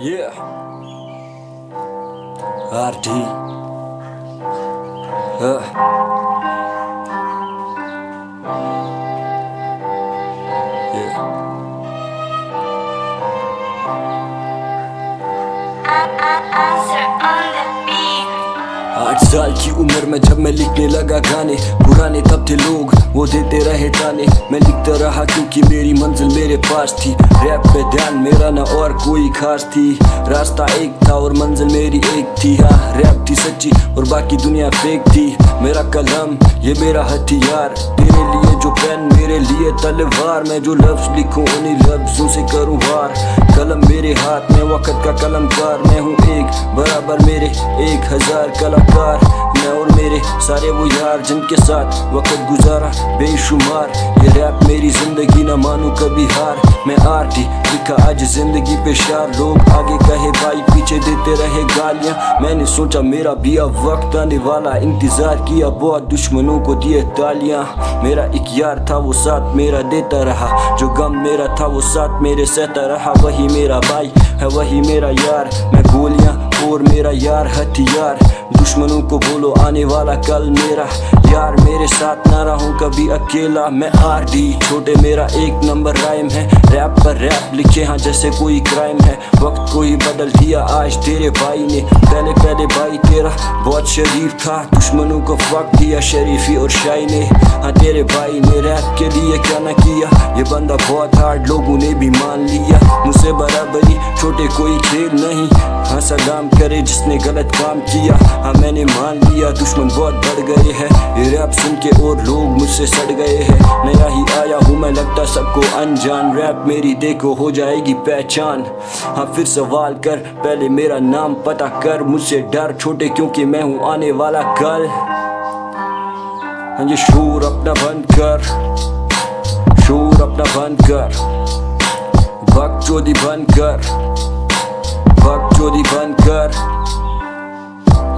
Yeah. RD. Uh. Yeah. سال کی عمر میں جب میں لکھنے لگا گانے، پرانے تب تھے لوگ، وہ دیتے رہے تانے۔ میں لکھتا رہا کیونکہ میری منزل میرے پاس تھی۔ ریپ پہ دھیان میرا نہ اور کوئی خاص تھی۔ راستہ ایک تھا اور منزل میری ایک تھی۔ ہاں ریپ تھی سچی اور باقی دنیا فیک تھی۔ میرا قلم، یہ میرا ہتھیار۔ میرے لیے جو پین میرے لیے تلوار۔ میں جو لفظ لکھوں، انہیں لفظوں سے کروں وار۔ قلم میرے ہاتھ میں، وقت کا قلم کار میں ہوں ایک، برابر میرے ایک ہزار کلاکار۔ میں اور میرے سارے وہ یار جن کے ساتھ وقت گزارا بے شمار یہ ریپ میری زندگی نہ مانو کبھی ہار۔ میں آرٹی لکھا، آج زندگی پہ شار، لوگ آگے کہے بھائی پیچھے دیتے رہے گالیاں۔ میں نے سوچا میرا بھی اب وقت آنے والا انتظار کیا، بہت دشمنوں کو دیے تالیاں۔ میرا ایک یار تھا، وہ ساتھ میرا دیتا رہا۔ جو غم میرا تھا، وہ ساتھ میرے سہتا رہا۔ وہی میرا بھائی ہے، وہی میرا یار۔ میں گولیاں اور میرا یار ہتھیار۔ دشمنوں کو بولو، آنے والا کل میرا یار میرے ساتھ نہ رہوں، کبھی اکیلا میں آر ڈی چھوٹے میرا ایک نمبر رائم ہے۔ ریپ پر ریپ لکھے ہاں جیسے کوئی کرائم ہے۔ وقت کو ہی بدل دیا، آج تیرے بھائی نے۔ پہلے پہلے بھائی تیرا بہت شریف تھا۔ دشمنوں کو فق دیا، شریفی اور شائی نے۔ ہاں تیرے بھائی نے ریپ کے لیے کیا نہ کیا؟ یہ بندہ بہت ہارڈ لوگوں نے بھی مان لیا۔ مجھ سے برابری چھوٹے کوئی کھیل نہیں۔ ہاں سلام کرے جس نے غلط کام کیا۔ ہاں میں نے مان لیا، دشمن بہت بڑھ گئے ہیں۔ یہ ریپ سن کے اور لوگ مجھ سے سڑ گئے ہیں۔ نیا ہی آیا ہوں میں، لگتا سب کو انجان۔ ریپ میری دیکھو، ہو جائے گی پہچان۔ ہاں پھر سوال کر، پہلے میرا نام پتا کر۔ مجھ سے ڈر چھوٹے، کیونکہ میں ہوں آنے والا کل۔ ہاں جی، یہ شور اپنا بند کر۔ شور اپنا بند کر۔ بک چودی بند کر۔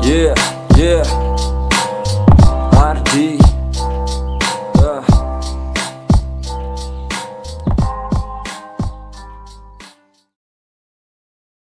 Yeah, yeah